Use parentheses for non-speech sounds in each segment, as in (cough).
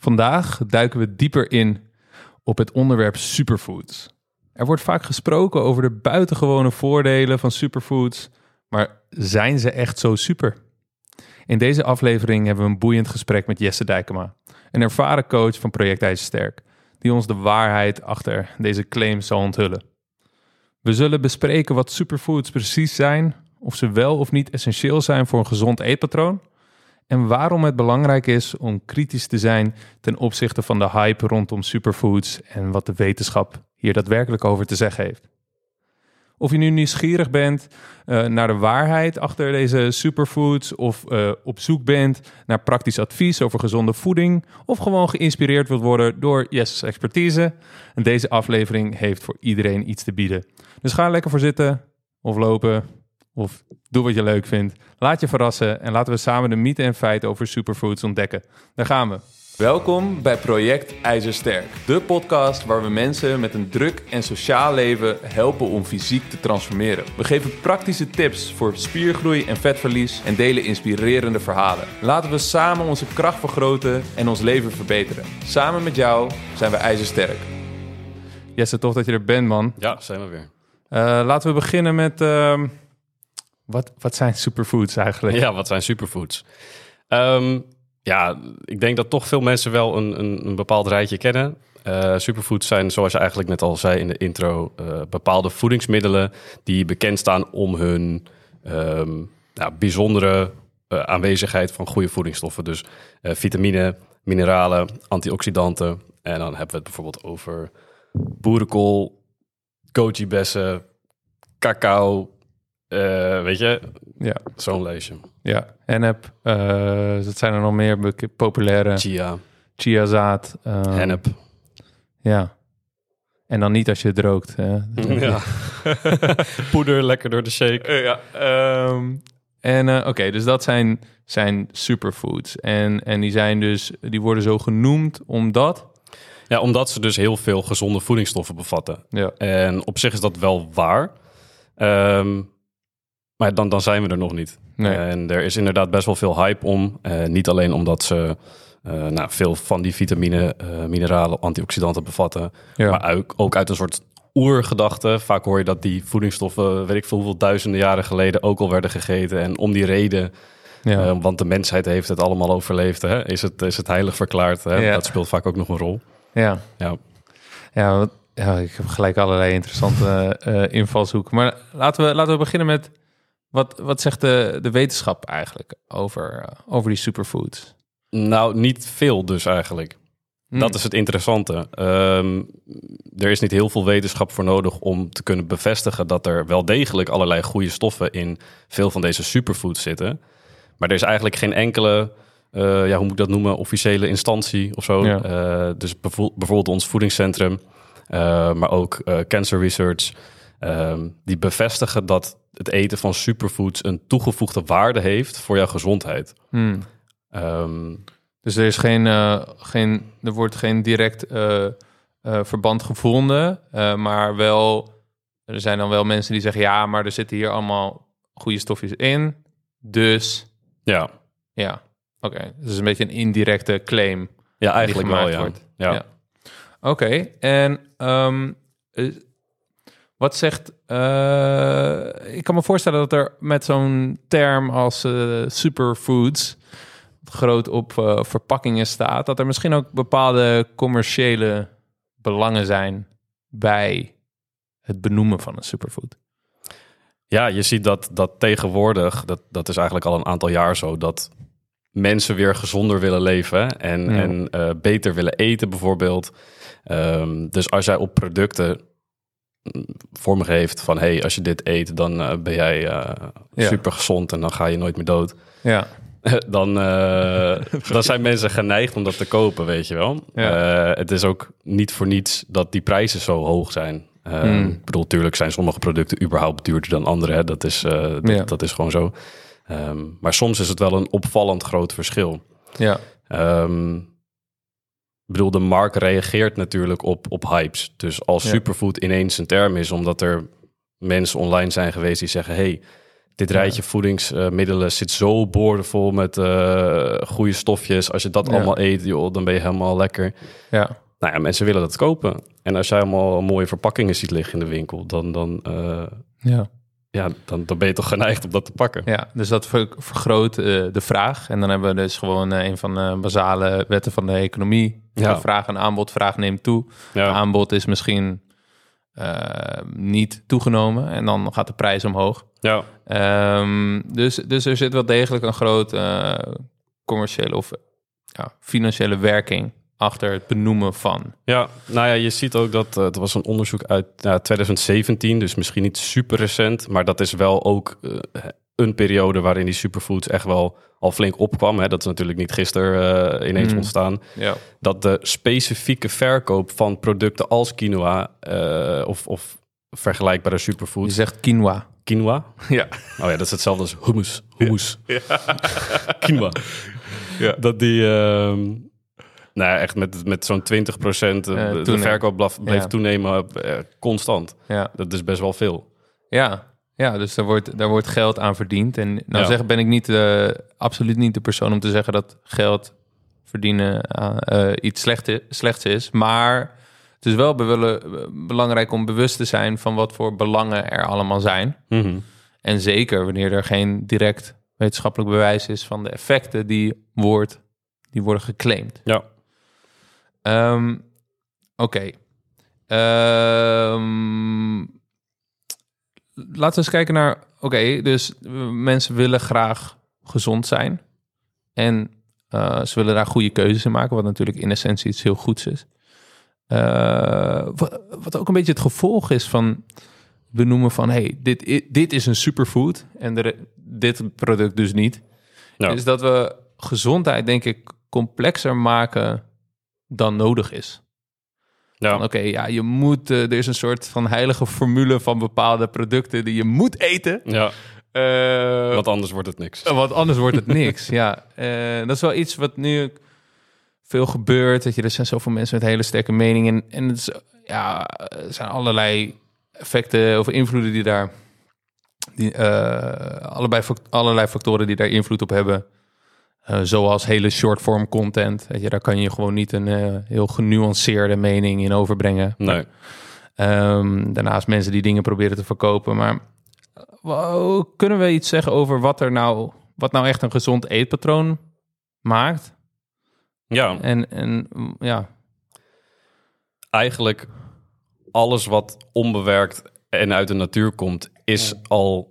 Vandaag duiken we dieper in op het onderwerp superfoods. Er wordt vaak gesproken over de buitengewone voordelen van superfoods, maar zijn ze echt zo super? In deze aflevering hebben we een boeiend gesprek met Jesse Dijkema, een ervaren coach van Project IJzersterk, die ons de waarheid achter deze claims zal onthullen. We zullen bespreken wat superfoods precies zijn, of ze wel of niet essentieel zijn voor een gezond eetpatroon en waarom het belangrijk is om kritisch te zijn ten opzichte van de hype rondom superfoods en wat de wetenschap hier daadwerkelijk over te zeggen heeft. Of je nu nieuwsgierig bent uh, naar de waarheid achter deze superfoods, of uh, op zoek bent naar praktisch advies over gezonde voeding, of gewoon geïnspireerd wilt worden door Jesse's expertise. En deze aflevering heeft voor iedereen iets te bieden. Dus ga er lekker voor zitten, of lopen, of doe wat je leuk vindt. Laat je verrassen en laten we samen de mythe en feiten over superfoods ontdekken. Daar gaan we. Welkom bij Project IJzersterk, de podcast waar we mensen met een druk en sociaal leven helpen om fysiek te transformeren. We geven praktische tips voor spiergroei en vetverlies en delen inspirerende verhalen. Laten we samen onze kracht vergroten en ons leven verbeteren. Samen met jou zijn we IJzersterk. Jesse, tof dat je er bent, man. Ja, zijn we weer. Uh, laten we beginnen met. Uh, wat, wat zijn superfoods eigenlijk? Ja, wat zijn superfoods? Um, ja, ik denk dat toch veel mensen wel een, een, een bepaald rijtje kennen. Uh, superfoods zijn, zoals je eigenlijk net al zei in de intro, uh, bepaalde voedingsmiddelen die bekend staan om hun nou, bijzondere uh, aanwezigheid van goede voedingsstoffen. Dus vitamine, mineralen, antioxidanten. En dan hebben we het bijvoorbeeld over boerenkool, goji-bessen, cacao, uh, weet je, ja. zo'n leesje. Ja, en heb, uh, dat zijn er nog meer populaire. Chia. Chiazaad. Um, Hennep. Ja. En dan niet als je het rookt. Hè? (laughs) Ja. (laughs) Poeder, lekker door de shake. Uh, ja. Um, en uh, oké, okay, dus dat zijn, zijn superfoods. En, en die zijn dus, die worden zo genoemd omdat... Ja, omdat ze dus heel veel gezonde voedingsstoffen bevatten. Ja. En op zich is dat wel waar. Um, maar dan, dan zijn we er nog niet. Nee. En er is inderdaad best wel veel hype om. Uh, niet alleen omdat ze uh, nou, veel van die vitamine, uh, mineralen, antioxidanten bevatten. Ja. Maar ook, ook uit een soort oergedachte. Vaak hoor je dat die voedingsstoffen, weet ik veel hoeveel duizenden jaren geleden ook al werden gegeten. En om die reden, ja. want de mensheid heeft het allemaal overleefd, hè, is, het, is het heilig verklaard. Hè? Ja. Dat speelt vaak ook nog een rol. Ja, Ja, ja, wat, ja ik heb gelijk allerlei interessante invalshoeken. Maar laten we, laten we beginnen met wat, wat zegt de, de wetenschap eigenlijk over, uh, over die superfoods? Nou, niet veel dus eigenlijk. Hmm. Dat is het interessante. Um, er is niet heel veel wetenschap voor nodig om te kunnen bevestigen dat er wel degelijk allerlei goede stoffen in veel van deze superfoods zitten. Maar er is eigenlijk geen enkele, uh, ja, hoe moet ik dat noemen, officiële instantie of zo. Ja. Uh, dus bijvoorbeeld ons voedingscentrum, maar ook Cancer Research. Um, die bevestigen dat het eten van superfoods een toegevoegde waarde heeft voor jouw gezondheid. Hmm. Um, dus er is geen, uh, geen er wordt geen direct uh, uh, verband gevonden, maar wel, er zijn dan wel mensen die zeggen ja, maar er zitten hier allemaal goede stofjes in, dus ja, ja, oké, okay. dus een beetje een indirecte claim. Ja, eigenlijk wel, ja. Wordt. ja. ja. Oké, okay. en um, wat zegt. Uh, ik kan me voorstellen dat er met zo'n term als uh, superfoods. groot op uh, verpakkingen staat. dat er misschien ook bepaalde commerciële belangen zijn. bij het benoemen van een superfood. Ja, je ziet dat, dat tegenwoordig. Dat, dat is eigenlijk al een aantal jaar zo. dat mensen weer gezonder willen leven. En, Ja. en beter willen eten, bijvoorbeeld. Um, dus als jij op producten vorm geeft van hey, als je dit eet, dan uh, ben jij uh, Ja. super gezond en dan ga je nooit meer dood. Ja, (laughs) dan, uh, dan zijn mensen geneigd om dat te kopen, weet je wel. Ja. Het is ook niet voor niets dat die prijzen zo hoog zijn. Hmm. Ik bedoel, natuurlijk zijn sommige producten überhaupt duurder dan andere. Hè? Dat, is, dat, Ja. dat is gewoon zo. Um, maar soms is het wel een opvallend groot verschil. ja, Um, ik bedoel, de markt reageert natuurlijk op, op hypes. Dus als Ja. superfood ineens een term is, omdat er mensen online zijn geweest die zeggen: hey, dit rijtje voedingsmiddelen zit zo boordevol met uh, goede stofjes. Als je dat Ja. allemaal eet, joh, dan ben je helemaal lekker. Ja, Nou ja, mensen willen dat kopen. En als jij allemaal mooie verpakkingen ziet liggen in de winkel, dan, dan, eh, ja. Ja, dan, dan ben je toch geneigd om dat te pakken. ja dus dat ver- vergroot eh, de vraag. En dan hebben we dus gewoon eh, een van de basale wetten van de economie. Ja. Vraag en aanbod, vraag neemt toe. Ja, Aanbod is misschien eh, niet toegenomen en dan gaat de prijs omhoog. ja, Ehm, dus, dus er zit wel degelijk een groot eh, commerciële of ja, financiële werking achter het benoemen van. ja. Nou ja, je ziet ook dat uh, er was een onderzoek uit ja, 2017, dus misschien niet super recent, maar dat is wel ook eh, een periode waarin die superfoods echt wel al flink opkwam. Hè. Dat is natuurlijk niet gisteren eh, ineens Mm. ontstaan. Ja. dat de specifieke verkoop van producten als quinoa eh, of, of vergelijkbare Je superfoods. zegt quinoa. Quinoa? (laughs) Ja. Oh ja, dat is hetzelfde als hummus. Hummus. quinoa. Ja. Dat die ehm, nou echt met, met zo'n 20 procent de verkoop bleef Ja. toenemen eh, constant. Ja. Dat is best wel veel. Ja. Ja, dus daar wordt, daar wordt geld aan verdiend. En nou Ja. zeggen ben ik niet, eh, absoluut niet de persoon om te zeggen dat geld verdienen eh, eh, iets slecht, slechts is. Maar het is wel be- belangrijk om bewust te zijn van wat voor belangen er allemaal zijn. Mhm. En zeker wanneer er geen direct wetenschappelijk bewijs is van de effecten die, wordt, die worden geclaimd. Ja. Ehm, Oké. Ehm, laten we eens kijken naar... Oké, dus eh, mensen willen graag gezond zijn. En eh, ze willen daar goede keuzes in maken... wat natuurlijk in essentie iets heel goeds is. Eh, wat, wat ook een beetje het gevolg is van benoemen van... hey, dit, dit is een superfood en de, dit product dus niet. Ja. Is dat we gezondheid denk ik complexer maken dan nodig is. Ja. Oké, ja, je moet... eh, er is een soort van heilige formule van bepaalde producten... die je moet eten. ja, Eh, want anders wordt het niks. want anders wordt het (laughs) niks. ja, Eh, dat is wel iets wat nu veel gebeurt. Dat je, er zijn zoveel mensen met hele sterke meningen. En het is, ja, er zijn allerlei effecten of invloeden die daar... Die, eh, allebei, allerlei factoren die daar invloed op hebben. Eh, zoals hele short-form content. Weet je, daar kan je gewoon niet een eh, heel genuanceerde mening in overbrengen. Nee. Ehm, daarnaast mensen die dingen proberen te verkopen. Maar eh, kunnen we iets zeggen over wat er nou, wat nou echt een gezond eetpatroon maakt? Ja, En, en mm, ja, eigenlijk alles wat onbewerkt en uit de natuur komt, is al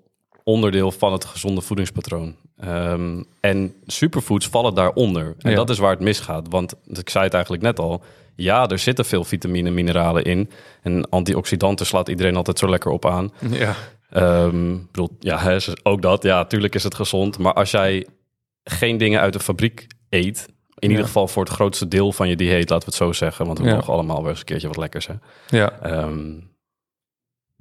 onderdeel van het gezonde voedingspatroon. Ehm, en superfoods vallen daaronder. En Ja. dat is waar het misgaat. Want ik zei het eigenlijk net al. Ja, er zitten veel vitamine en mineralen in. En antioxidanten slaat iedereen altijd zo lekker op aan. ja. Ehm, bedoel, ja, ook dat. Ja, tuurlijk is het gezond. Maar als jij geen dingen uit de fabriek eet... in Ja. ieder geval voor het grootste deel van je dieet, laten we het zo zeggen... want we Ja. mogen allemaal wel eens een keertje wat lekkers, hè. ja, Ehm,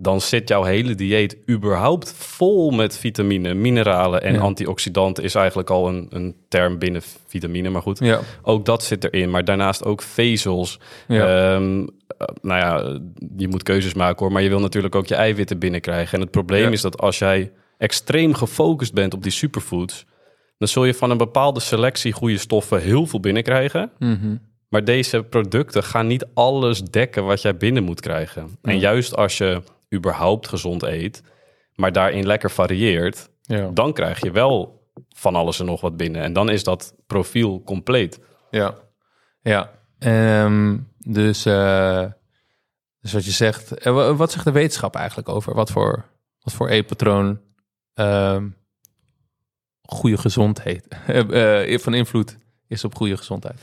dan zit jouw hele dieet überhaupt vol met vitamine, mineralen en Ja. antioxidanten. Is eigenlijk al een, een term binnen vitamine, maar goed. ja, Ook dat zit erin, maar daarnaast ook vezels. ja, Ehm, eh, nou ja, je moet keuzes maken hoor, maar je wil natuurlijk ook je eiwitten binnenkrijgen. En het probleem is dat als jij extreem gefocust bent op die superfoods, dan zul je van een bepaalde selectie goede stoffen heel veel binnenkrijgen. Mhm. Maar deze producten gaan niet alles dekken wat jij binnen moet krijgen. En juist als je überhaupt gezond eet, maar daarin lekker varieert, ja, dan krijg je wel van alles en nog wat binnen. En dan is dat profiel compleet. ja, ja. Ehm, dus, eh, dus wat je zegt, eh, wa- wat zegt de wetenschap eigenlijk over wat voor, wat voor eetpatroon ehm, goede gezondheid (laughs) eh, van invloed is op goede gezondheid?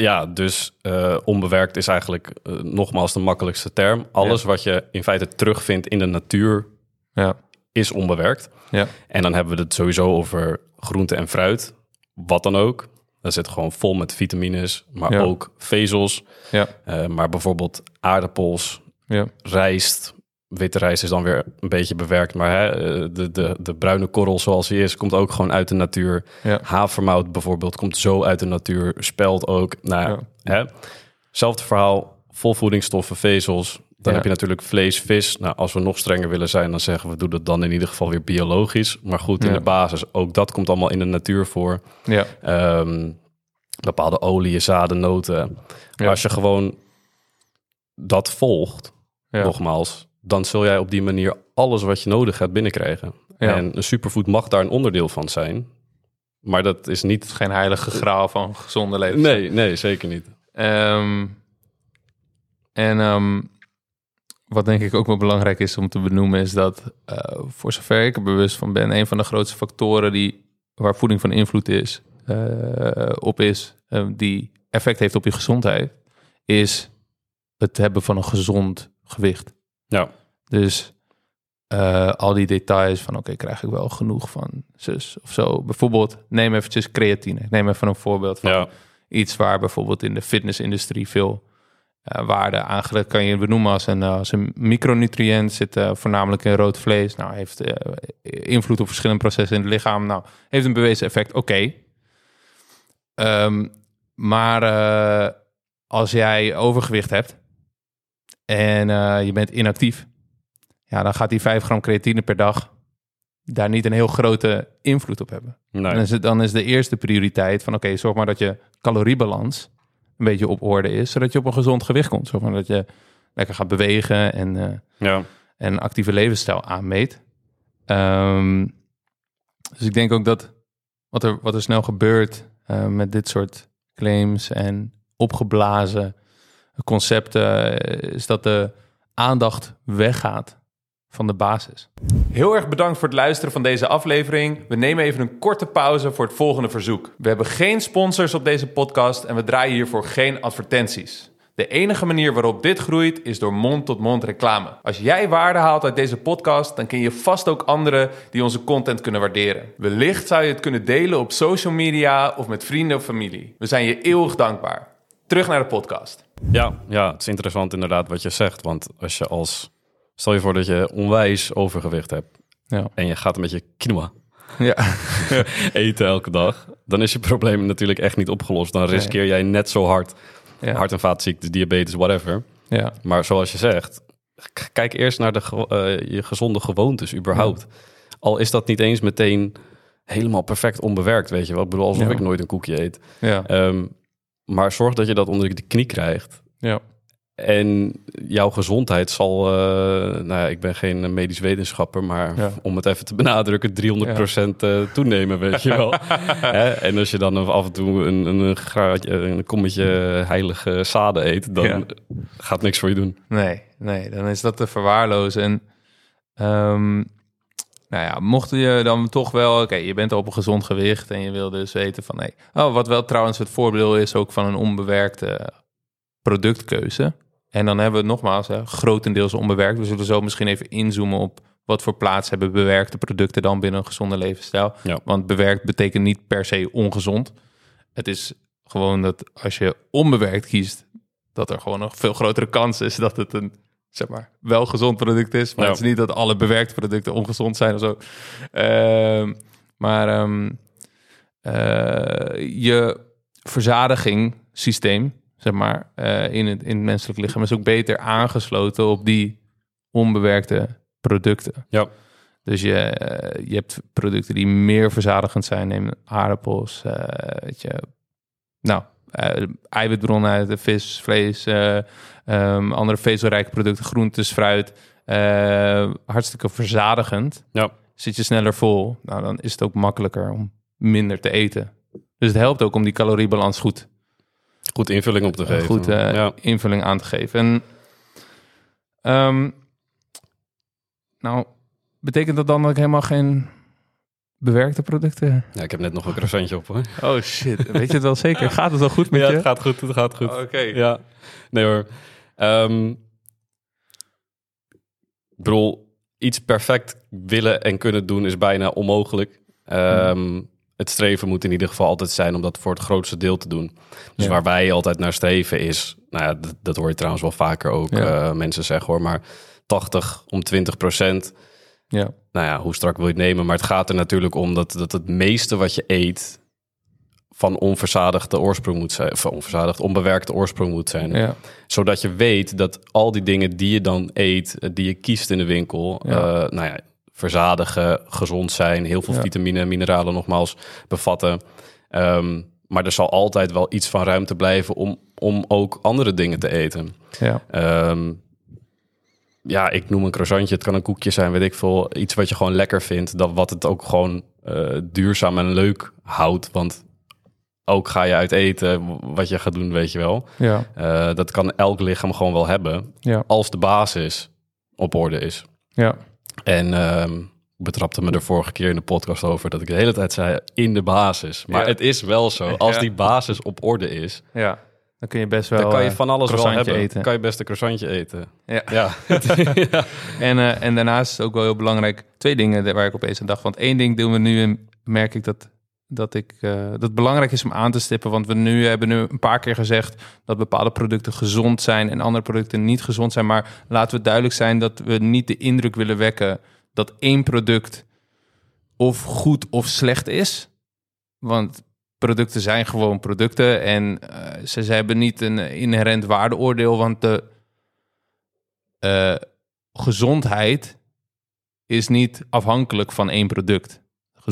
Ja, dus eh, onbewerkt is eigenlijk eh, nogmaals de makkelijkste term. Alles wat je in feite terugvindt in de natuur Ja, is onbewerkt. ja, En dan hebben we het sowieso over groente en fruit, wat dan ook. Dat zit gewoon vol met vitamines, maar Ja. ook vezels. ja, Eh, maar bijvoorbeeld aardappels, ja, rijst. Witte rijst is dan weer een beetje bewerkt, maar hè, eh, de, de, de bruine korrel zoals die is, komt ook gewoon uit de natuur. ja, Havermout bijvoorbeeld komt zo uit de natuur. Spelt ook. Nou, ja. hè? Hetzelfde verhaal, vol voedingsstoffen, vezels. Dan Ja. heb je natuurlijk vlees, vis. Nou, als we nog strenger willen zijn, dan zeggen we doe dat dan in ieder geval weer biologisch. Maar goed, in de basis, ook dat komt allemaal in de natuur voor. Ja, Ehm, bepaalde oliën, zaden, noten. Als je gewoon dat volgt, nogmaals, dan zul jij op die manier alles wat je nodig hebt binnenkrijgen. Ja. En een superfood mag daar een onderdeel van zijn. Maar dat is niet... geen heilige graal van gezonde leven. Nee, nee, zeker niet. Ehm, en ehm, wat denk ik ook wel belangrijk is om te benoemen, is dat eh, voor zover ik er bewust van ben, een van de grootste factoren die, waar voeding van invloed is, eh, op is, eh, die effect heeft op je gezondheid, is het hebben van een gezond gewicht. Ja, Dus eh, al die details van oké, krijg ik wel genoeg van zus of zo. Bijvoorbeeld, neem eventjes creatine. Ik neem even een voorbeeld van ja, iets waar bijvoorbeeld in de fitnessindustrie veel eh, waarde aangelegd kan je benoemen als een, als een micronutriënt. Zit eh, voornamelijk in rood vlees. Nou, heeft invloed op verschillende processen in het lichaam. Nou, heeft een bewezen effect. Oké. Ehm, maar als jij overgewicht hebt en je bent inactief, ja, dan gaat die 5 gram creatine per dag daar niet een heel grote invloed op hebben. nee. Dan, is het, dan is de eerste prioriteit van oké, zorg maar dat je caloriebalans een beetje op orde is, zodat je op een gezond gewicht komt. Zorg maar dat je lekker gaat bewegen en, eh, ja. en een actieve levensstijl aanmeet. Ehm, dus ik denk ook dat wat er, wat er snel gebeurt eh, met dit soort claims en opgeblazen concepten, eh, is dat de aandacht weggaat van de basis. Heel erg bedankt voor het luisteren van deze aflevering. We nemen even een korte pauze voor het volgende verzoek. We hebben geen sponsors op deze podcast en we draaien hiervoor geen advertenties. De enige manier waarop dit groeit is door mond-tot-mond reclame. Als jij waarde haalt uit deze podcast, dan ken je vast ook anderen die onze content kunnen waarderen. Wellicht zou je het kunnen delen op social media of met vrienden of familie. We zijn je eeuwig dankbaar. Terug naar de podcast. Ja, ja, het is interessant inderdaad wat je zegt. Want als je als... Stel je voor dat je onwijs overgewicht hebt Ja. en je gaat een beetje quinoa Ja. (laughs) eten elke dag, dan is je probleem natuurlijk echt niet opgelost. Dan riskeer jij net zo hard Ja. hart- en vaatziekten, diabetes, whatever. ja. Maar zoals je zegt, kijk eerst naar de, eh, je gezonde gewoontes überhaupt. Al is dat niet eens meteen helemaal perfect onbewerkt, weet je wel. Ik bedoel, alsof Ja. ik nooit een koekje eet. Ja. Ehm, maar zorg dat je dat onder de knie krijgt. Ja. En jouw gezondheid zal, eh, nou ja, ik ben geen medisch wetenschapper, maar Ja. om het even te benadrukken, 300% eh, toenemen, weet je wel. (laughs) Hè? En als je dan af en toe een, een, een, graadje, een kommetje heilige zaden eet, dan gaat niks voor je doen. Nee, nee, dan is dat te verwaarlozen. En ehm, nou ja, mocht je dan toch wel, oké, je bent op een gezond gewicht en je wil dus weten van, nee, oh, wat wel trouwens het voorbeeld is ook van een onbewerkte productkeuze. En dan hebben we het nogmaals, hè, grotendeels onbewerkt. We zullen zo misschien even inzoomen op wat voor plaats hebben bewerkte producten dan binnen een gezonde levensstijl. Ja. Want bewerkt betekent niet per se ongezond. Het is gewoon dat als je onbewerkt kiest, dat er gewoon een veel grotere kans is dat het een zeg maar wel gezond product is. Maar Ja. het is niet dat alle bewerkte producten ongezond zijn of zo. Ehm, maar ehm, eh, je verzadiging systeem, zeg maar, eh, in, het, in het menselijk lichaam is ook beter aangesloten op die onbewerkte producten. Ja, Dus je, eh, je hebt producten die meer verzadigend zijn. Neem aardappels, eh, weet je. Nou, eiwitbronnen uit de vis, vlees, eh, ehm, andere vezelrijke producten, groentes, fruit. hartstikke verzadigend. ja, Zit je sneller vol, nou, dan is het ook makkelijker om minder te eten. Dus het helpt ook om die caloriebalans goed, goed invulling op te geven. goed eh, ja. invulling aan te geven. En, ehm, nou, betekent dat dan dat ik helemaal geen bewerkte producten... ja, ik heb net nog een croissantje op hoor. Oh shit, weet je het wel zeker? Gaat het wel goed met Ja, je? het gaat goed, het gaat goed. Oké. Ja, nee hoor. Bedoel, iets perfect willen en kunnen doen is bijna onmogelijk. Ehm, Het streven moet in ieder geval altijd zijn om dat voor het grootste deel te doen. Dus Ja. waar wij altijd naar streven is, nou ja, dat, dat hoor je trouwens wel vaker ook Ja. eh, mensen zeggen hoor, maar 80 om 20 procent. Ja, Nou ja, hoe strak wil je het nemen? Maar het gaat er natuurlijk om dat, dat het meeste wat je eet van onverzadigde oorsprong moet zijn. Van onverzadigd, onbewerkte oorsprong moet zijn. Ja. Zodat je weet dat al die dingen die je dan eet, die je kiest in de winkel, Ja. eh, nou ja, verzadigen, gezond zijn, heel veel Ja. vitamine en mineralen nogmaals bevatten. Ehm, maar er zal altijd wel iets van ruimte blijven om, om ook andere dingen te eten. Ja. Ehm, ja, ik noem een croissantje. Het kan een koekje zijn, weet ik veel. Iets wat je gewoon lekker vindt. Dat wat het ook gewoon eh, duurzaam en leuk houdt. Want ook ga je uit eten, wat je gaat doen, weet je wel. Ja. Eh, dat kan elk lichaam gewoon wel hebben. Ja. Als de basis op orde is. Ja. En ehm, ik betrapte me er vorige keer in de podcast over dat ik de hele tijd zei in de basis. Maar Ja. het is wel zo. (laughs) Als die basis op orde is, Ja. Dan kun je best wel dan kan je van alles wel hebben. eten. Kan je best een croissantje eten. Ja. Ja. ja. (laughs) (laughs) En, eh, en daarnaast is het ook wel heel belangrijk. Twee dingen waar ik opeens aan dacht. Want één ding doen we nu en merk ik dat, dat, ik, eh, dat het belangrijk is om aan te stippen. Want we nu hebben nu een paar keer gezegd dat bepaalde producten gezond zijn en andere producten niet gezond zijn. Maar laten we duidelijk zijn dat we niet de indruk willen wekken dat één product of goed of slecht is. Want producten zijn gewoon producten en eh, ze, ze hebben niet een inherent waardeoordeel. Want de eh, gezondheid is niet afhankelijk van één product.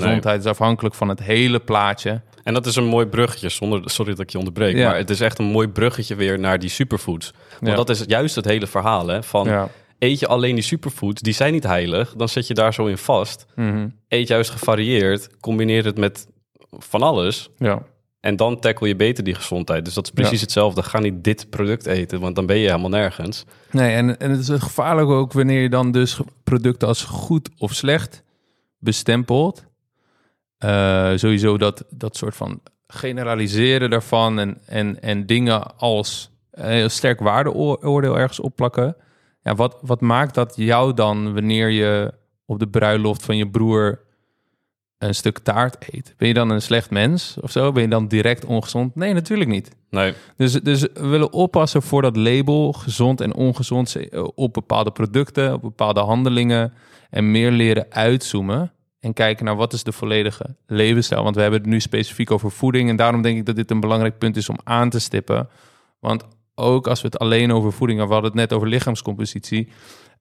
Gezondheid is afhankelijk van het hele plaatje. En dat is een mooi bruggetje, zonder, sorry dat ik je onderbreek. Ja. Maar het is echt een mooi bruggetje weer naar die superfoods. Want Ja. dat is juist het hele verhaal. Hè? Van Ja. eet je alleen die superfoods, die zijn niet heilig. Dan zit je daar zo in vast. Mhm. Eet juist gevarieerd, combineer het met van alles. ja. En dan tackle je beter die gezondheid. Dus dat is precies Ja. hetzelfde. Ga niet dit product eten, want dan ben je helemaal nergens. Nee, en, en het is gevaarlijk ook wanneer je dan dus producten als goed of slecht bestempelt. Eh, sowieso dat, dat soort van generaliseren daarvan en, en, en dingen als heel sterk waardeoordeel ergens opplakken. Ja, wat, wat maakt dat jou dan wanneer je op de bruiloft van je broer een stuk taart eet? Ben je dan een slecht mens of zo? Ben je dan direct ongezond? Nee, natuurlijk niet. Nee, Dus, dus we willen oppassen voor dat label gezond en ongezond eh, op bepaalde producten, op bepaalde handelingen en meer leren uitzoomen en kijken naar wat is de volledige levensstijl. Want we hebben het nu specifiek over voeding en daarom denk ik dat dit een belangrijk punt is om aan te stippen. Want ook als we het alleen over voeding hebben, we hadden het net over lichaamscompositie.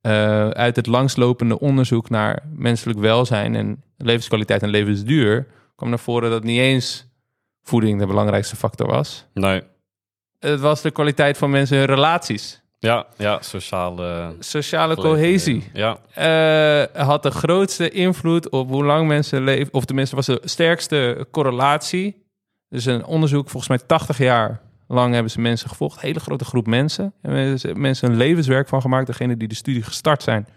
eh, uit het langslopende onderzoek naar menselijk welzijn en levenskwaliteit en levensduur kwam naar voren dat niet eens voeding de belangrijkste factor was. nee. Het was de kwaliteit van mensen hun relaties. Ja, ja, sociale... Sociale cohesie Ja, eh, had de grootste invloed op hoe lang mensen leven. Of tenminste, was de sterkste correlatie. Dus een onderzoek, volgens mij 80 jaar lang hebben ze mensen gevolgd. Hele grote groep mensen. En mensen- een levenswerk van gemaakt. Degene die de studie gestart zijn.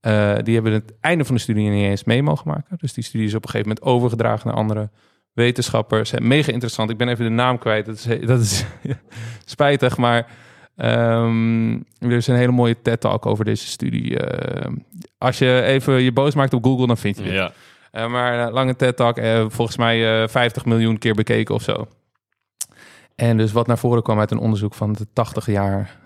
eh, die hebben het einde van de studie niet eens mee mogen maken. Dus die studie is op een gegeven moment overgedragen naar andere wetenschappers. En Mega interessant. Ik ben even de naam kwijt. Dat is, dat is (laughs) spijtig, maar ehm, er is een hele mooie TED-talk over deze studie. Eh, als je even je boos maakt op Google, dan vind je het. ja. Eh, maar eh, lange TED-talk, volgens mij eh 50 miljoen keer bekeken of zo. En dus wat naar voren kwam uit een onderzoek van de 80 jaar...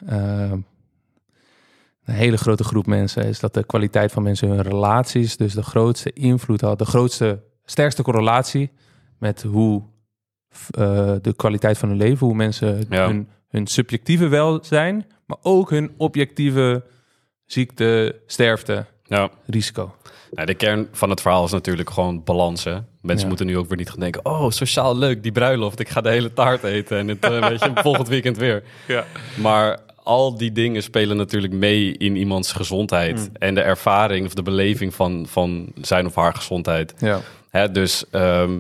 een hele grote groep mensen is dat de kwaliteit van mensen hun relaties dus de grootste invloed had, de grootste, sterkste correlatie met hoe de kwaliteit van hun leven, hoe mensen Ja. hun, hun subjectieve welzijn, maar ook hun objectieve ziekte, sterfte, ja. risico. Nou, de kern van het verhaal is natuurlijk gewoon balans. Hè? Mensen Ja. moeten nu ook weer niet gaan denken... oh, sociaal leuk, die bruiloft. Ik ga de hele taart eten en het, eh, (laughs) weet je, volgend weekend weer. Ja. Maar al die dingen spelen natuurlijk mee in iemands gezondheid. Mm. En de ervaring of de beleving van, van zijn of haar gezondheid. Ja. Hè, dus ehm,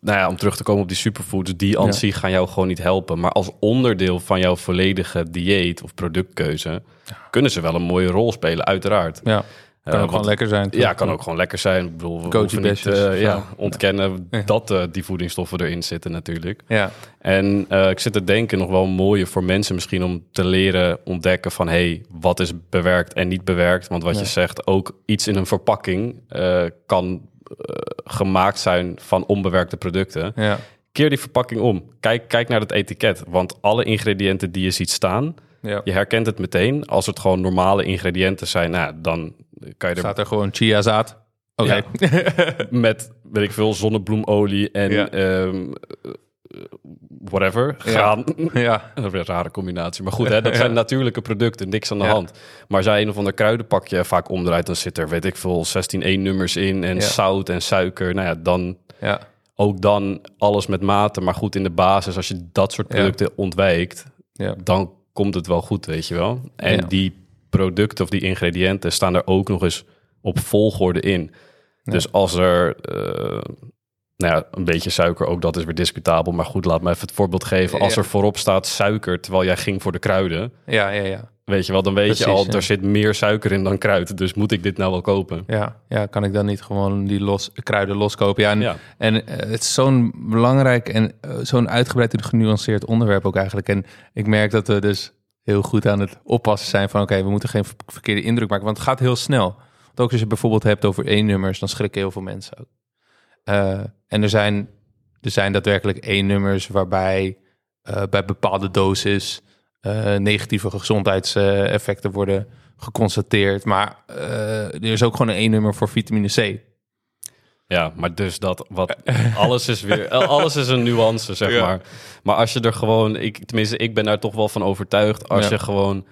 nou ja, om terug te komen op die superfoods, die aan zich gaan jou gewoon niet helpen. Maar als onderdeel van jouw volledige dieet of productkeuze kunnen ze wel een mooie rol spelen, uiteraard. ja. Kan Eh, ook gewoon lekker zijn. Ja, kan ook gewoon lekker zijn. Ik bedoel, we niet eh, ja, ontkennen Ja. dat eh, die voedingsstoffen erin zitten natuurlijk. Ja. En ik zit te denken nog wel mooier voor mensen misschien om te leren ontdekken van hey, wat is bewerkt en niet bewerkt. Want wat je zegt, ook iets in een verpakking kan gemaakt zijn van onbewerkte producten. Ja. Keer die verpakking om. Kijk, kijk naar het etiket. Want alle ingrediënten die je ziet staan, Ja. je herkent het meteen. Als het gewoon normale ingrediënten zijn, nou, dan kan je er Staat er gewoon chiazaad. Oké. (laughs) met weet ik veel, zonnebloemolie en Ja. Whatever, graan. Ja, (laughs) (laughs) Dat is een rare combinatie. Maar goed, hè, dat Ja. zijn natuurlijke producten, niks aan de Ja. hand. Maar jij een of ander kruidenpakje vaak omdraait, dan zit er, weet ik veel, 16 E-nummers in en Ja. zout en suiker. Nou ja, dan ja, ook dan alles met mate. Maar goed, in de basis, als je dat soort Ja. producten ontwijkt, ja. dan komt het wel goed, weet je wel. En Ja. die producten of die ingrediënten staan er ook nog eens op volgorde in. Ja. Dus als er, eh, nou ja, een beetje suiker, ook dat is weer discutabel. Maar goed, laat me even het voorbeeld geven. Als Ja. er voorop staat suiker, terwijl jij ging voor de kruiden, Ja, ja, ja. weet je wel, dan weet Precies, je al, ja. er zit meer suiker in dan kruid. Dus moet ik dit nou wel kopen? Ja, ja, kan ik dan niet gewoon die los, kruiden loskopen? Ja, en, Ja. en eh, het is zo'n belangrijk en eh, zo'n uitgebreid en genuanceerd onderwerp ook eigenlijk. En ik merk dat we dus heel goed aan het oppassen zijn van... oké, we moeten geen ver- verkeerde indruk maken, want het gaat heel snel. Want ook als je bijvoorbeeld hebt over één nummers, dan schrikken heel veel mensen ook. Eh, en er zijn, er zijn daadwerkelijk één nummers waarbij eh, bij bepaalde doses eh, negatieve gezondheidseffecten worden geconstateerd. Maar eh, er is ook gewoon een één nummer voor vitamine C. Ja, maar dus dat wat (laughs) alles is weer alles is een nuance zeg Ja. maar. Maar als je er gewoon ik tenminste ik ben daar toch wel van overtuigd als Ja. je gewoon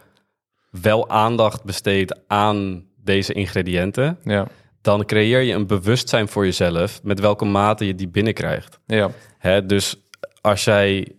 wel aandacht besteedt aan deze ingrediënten, Ja, dan creëer je een bewustzijn voor jezelf met welke mate je die binnenkrijgt. ja, Hè, dus als jij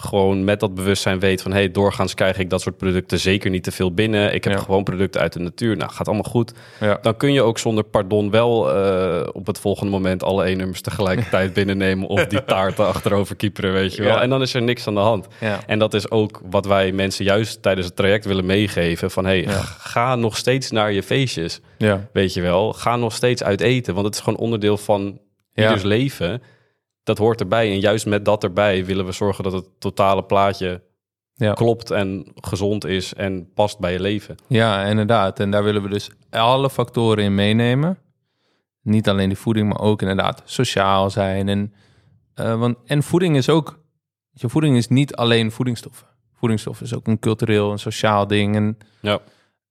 gewoon met dat bewustzijn weet van... hey, doorgaans krijg ik dat soort producten zeker niet te veel binnen. Ik heb Ja. gewoon producten uit de natuur. Nou, gaat allemaal goed. ja. Dan kun je ook zonder pardon wel eh, op het volgende moment... alle E-nummers tegelijkertijd (laughs) binnennemen... of die taarten (laughs) achterover kieperen, weet je wel. Ja. En dan is er niks aan de hand. En dat is ook wat wij mensen juist tijdens het traject willen meegeven. Van hey, ga nog steeds naar je feestjes. ja. Weet je wel, ga nog steeds uit eten. Want het is gewoon onderdeel van ieders leven. Dat hoort erbij. En juist met dat erbij willen we zorgen dat het totale plaatje Ja. klopt en gezond is en past bij je leven. Ja, inderdaad. En daar willen we dus alle factoren in meenemen. Niet alleen die voeding, maar ook inderdaad sociaal zijn. En, eh, want, en voeding is ook... Je, voeding is niet alleen voedingsstoffen. Voedingsstoffen is ook een cultureel en sociaal ding. En Ja,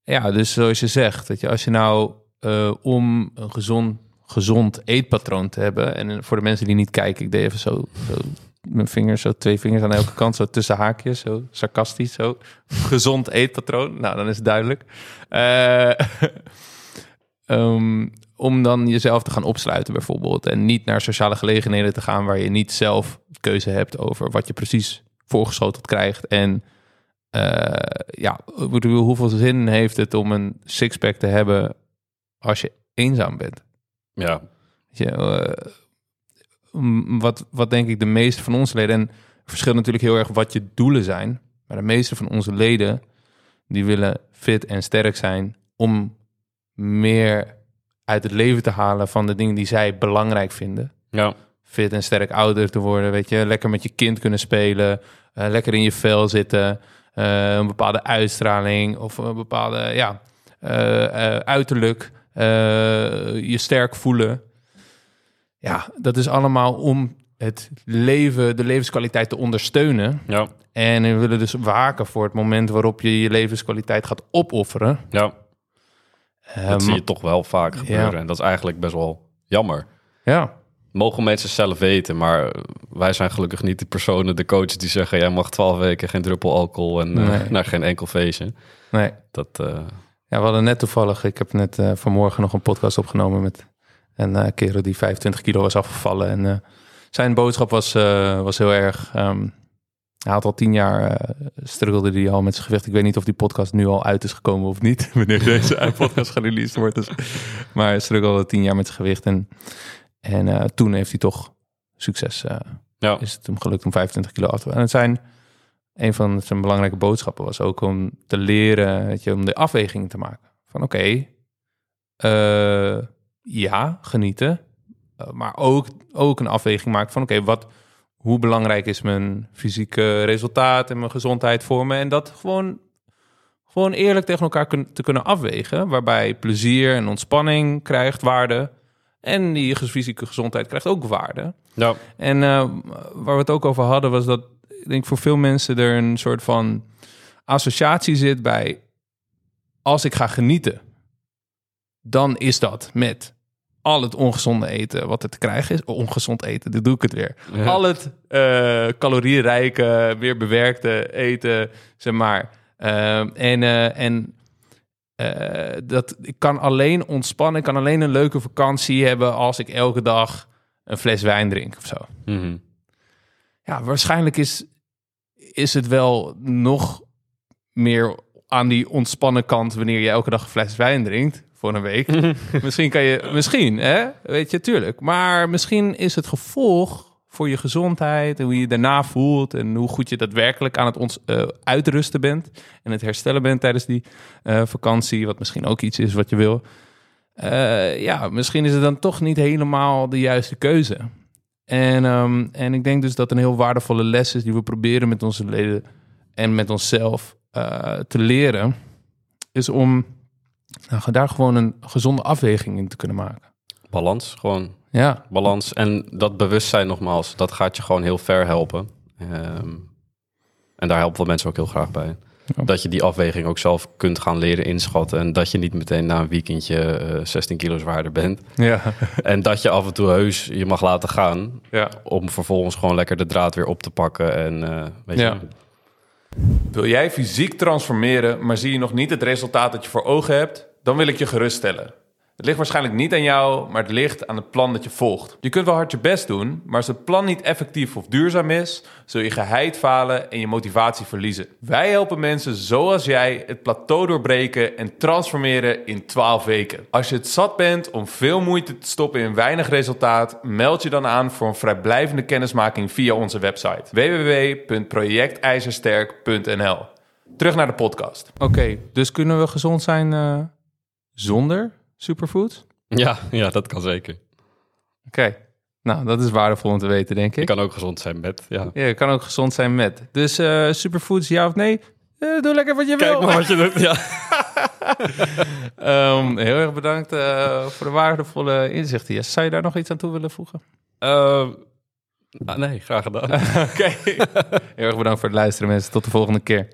ja, dus zoals je zegt, dat je als je nou eh, om een gezond, gezond eetpatroon te hebben... en voor de mensen die niet kijken, ik deed even zo... zo mijn vingers, zo twee vingers aan elke kant, zo tussen haakjes, zo sarcastisch, zo. Gezond eetpatroon, nou dan is het duidelijk. Eh, (laughs) ehm, om dan jezelf te gaan opsluiten bijvoorbeeld. En niet naar sociale gelegenheden te gaan waar je niet zelf keuze hebt over wat je precies voorgeschoteld krijgt. En eh, ja, hoeveel zin heeft het om een sixpack te hebben als je eenzaam bent? Ja, je, eh, wat, wat denk ik de meeste van onze leden... en het verschilt natuurlijk heel erg wat je doelen zijn... maar de meeste van onze leden... die willen fit en sterk zijn... om meer uit het leven te halen... van de dingen die zij belangrijk vinden. ja, Fit en sterk ouder te worden, weet je. Lekker met je kind kunnen spelen. eh, lekker in je vel zitten. eh, een bepaalde uitstraling of een bepaalde, ja, uiterlijk. Eh, je sterk voelen. Ja, dat is allemaal om het leven, de levenskwaliteit te ondersteunen. ja, En we willen dus waken voor het moment waarop je je levenskwaliteit gaat opofferen. ja. Eh, Dat zie je toch wel vaak gebeuren. Ja. En dat is eigenlijk best wel jammer. Ja, Mogen mensen zelf weten, maar wij zijn gelukkig niet de personen, de coaches die zeggen: jij mag twaalf weken geen druppel alcohol en eh, (laughs) naar geen enkel feestje. nee. Dat, eh, Ja, we hadden net toevallig, ik heb net eh, vanmorgen nog een podcast opgenomen met een eh, kerel die 25 kilo was afgevallen. En eh, zijn boodschap was, was heel erg, ehm, hij had al tien jaar, struggelde hij al met zijn gewicht. Ik weet niet of die podcast nu al uit is gekomen of niet, (laughs) wanneer deze (laughs) podcast gereleased wordt. Dus, maar hij struggelde tien jaar met zijn gewicht en, en toen heeft hij toch succes, ja, is het hem gelukt om 25 kilo af te En het zijn, een van zijn belangrijke boodschappen was ook om te leren, weet je, om de afweging te maken. Van oké, eh, ja, genieten. eh, maar ook, ook een afweging maken van oké, wat, hoe belangrijk is mijn fysieke resultaat en mijn gezondheid voor me. En dat gewoon, gewoon eerlijk tegen elkaar kun- te kunnen afwegen. Waarbij plezier en ontspanning krijgt waarde. En die fysieke gezondheid krijgt ook waarde. ja, En eh, waar we het ook over hadden, was dat denk voor veel mensen er een soort van associatie zit bij als ik ga genieten, dan is dat met al het ongezonde eten wat er te krijgen is. Ongezond eten, dit doe ik het weer. Ja. Al het eh, calorierijke, weer bewerkte eten, zeg maar. Ehm, en eh, en eh, dat, ik kan alleen ontspannen, ik kan alleen een leuke vakantie hebben als ik elke dag een fles wijn drink of zo. Mhm. Ja, waarschijnlijk is, is het wel nog meer aan die ontspannen kant wanneer je elke dag een fles wijn drinkt voor een week. (laughs) misschien kan je, misschien, hè? Weet je, tuurlijk. Maar misschien is het gevolg voor je gezondheid en hoe je je daarna voelt en hoe goed je daadwerkelijk aan het ons, eh, uitrusten bent en het herstellen bent tijdens die eh, vakantie, wat misschien ook iets is wat je wil. Eh, ja, misschien is het dan toch niet helemaal de juiste keuze. En, ehm, en ik denk dus dat een heel waardevolle les is die we proberen met onze leden en met onszelf eh, te leren, is om nou, daar gewoon een gezonde afweging in te kunnen maken. Balans, gewoon Ja, balans. En dat bewustzijn nogmaals, dat gaat je gewoon heel ver helpen. Ehm, en daar helpen we mensen ook heel graag bij. Ja. Dat je die afweging ook zelf kunt gaan leren inschatten. En dat je niet meteen na een weekendje eh, 16 kilo zwaarder bent. ja, (laughs) en dat je af en toe heus je mag laten gaan. ja. Om vervolgens gewoon lekker de draad weer op te pakken. En eh, weet Ja. je, Wil jij fysiek transformeren, maar zie je nog niet het resultaat dat je voor ogen hebt? Dan wil ik je geruststellen. Het ligt waarschijnlijk niet aan jou, maar het ligt aan het plan dat je volgt. Je kunt wel hard je best doen, maar als het plan niet effectief of duurzaam is, zul je geheid falen en je motivatie verliezen. Wij helpen mensen zoals jij het plateau doorbreken en transformeren in 12 weken. Als je het zat bent om veel moeite te stoppen in weinig resultaat, meld je dan aan voor een vrijblijvende kennismaking via onze website www.projectijzersterk.nl. Terug naar de podcast. Oké, dus kunnen we gezond zijn eh, zonder superfood? ja, ja, dat kan zeker. Oké, nou dat is waardevol om te weten, denk Je ik. kan ook gezond zijn met. Ja. Ja, je kan ook gezond zijn met. Dus eh, superfoods, ja of nee? Eh, doe lekker wat je Kijk wil. maar wat je doet. Ja. (laughs) Ehm, heel erg bedankt eh, voor de waardevolle inzichten. Zou je daar nog iets aan toe willen voegen? Ehm, ah, nee, graag gedaan. (laughs) Oké. heel erg bedankt voor het luisteren, mensen. Tot de volgende keer.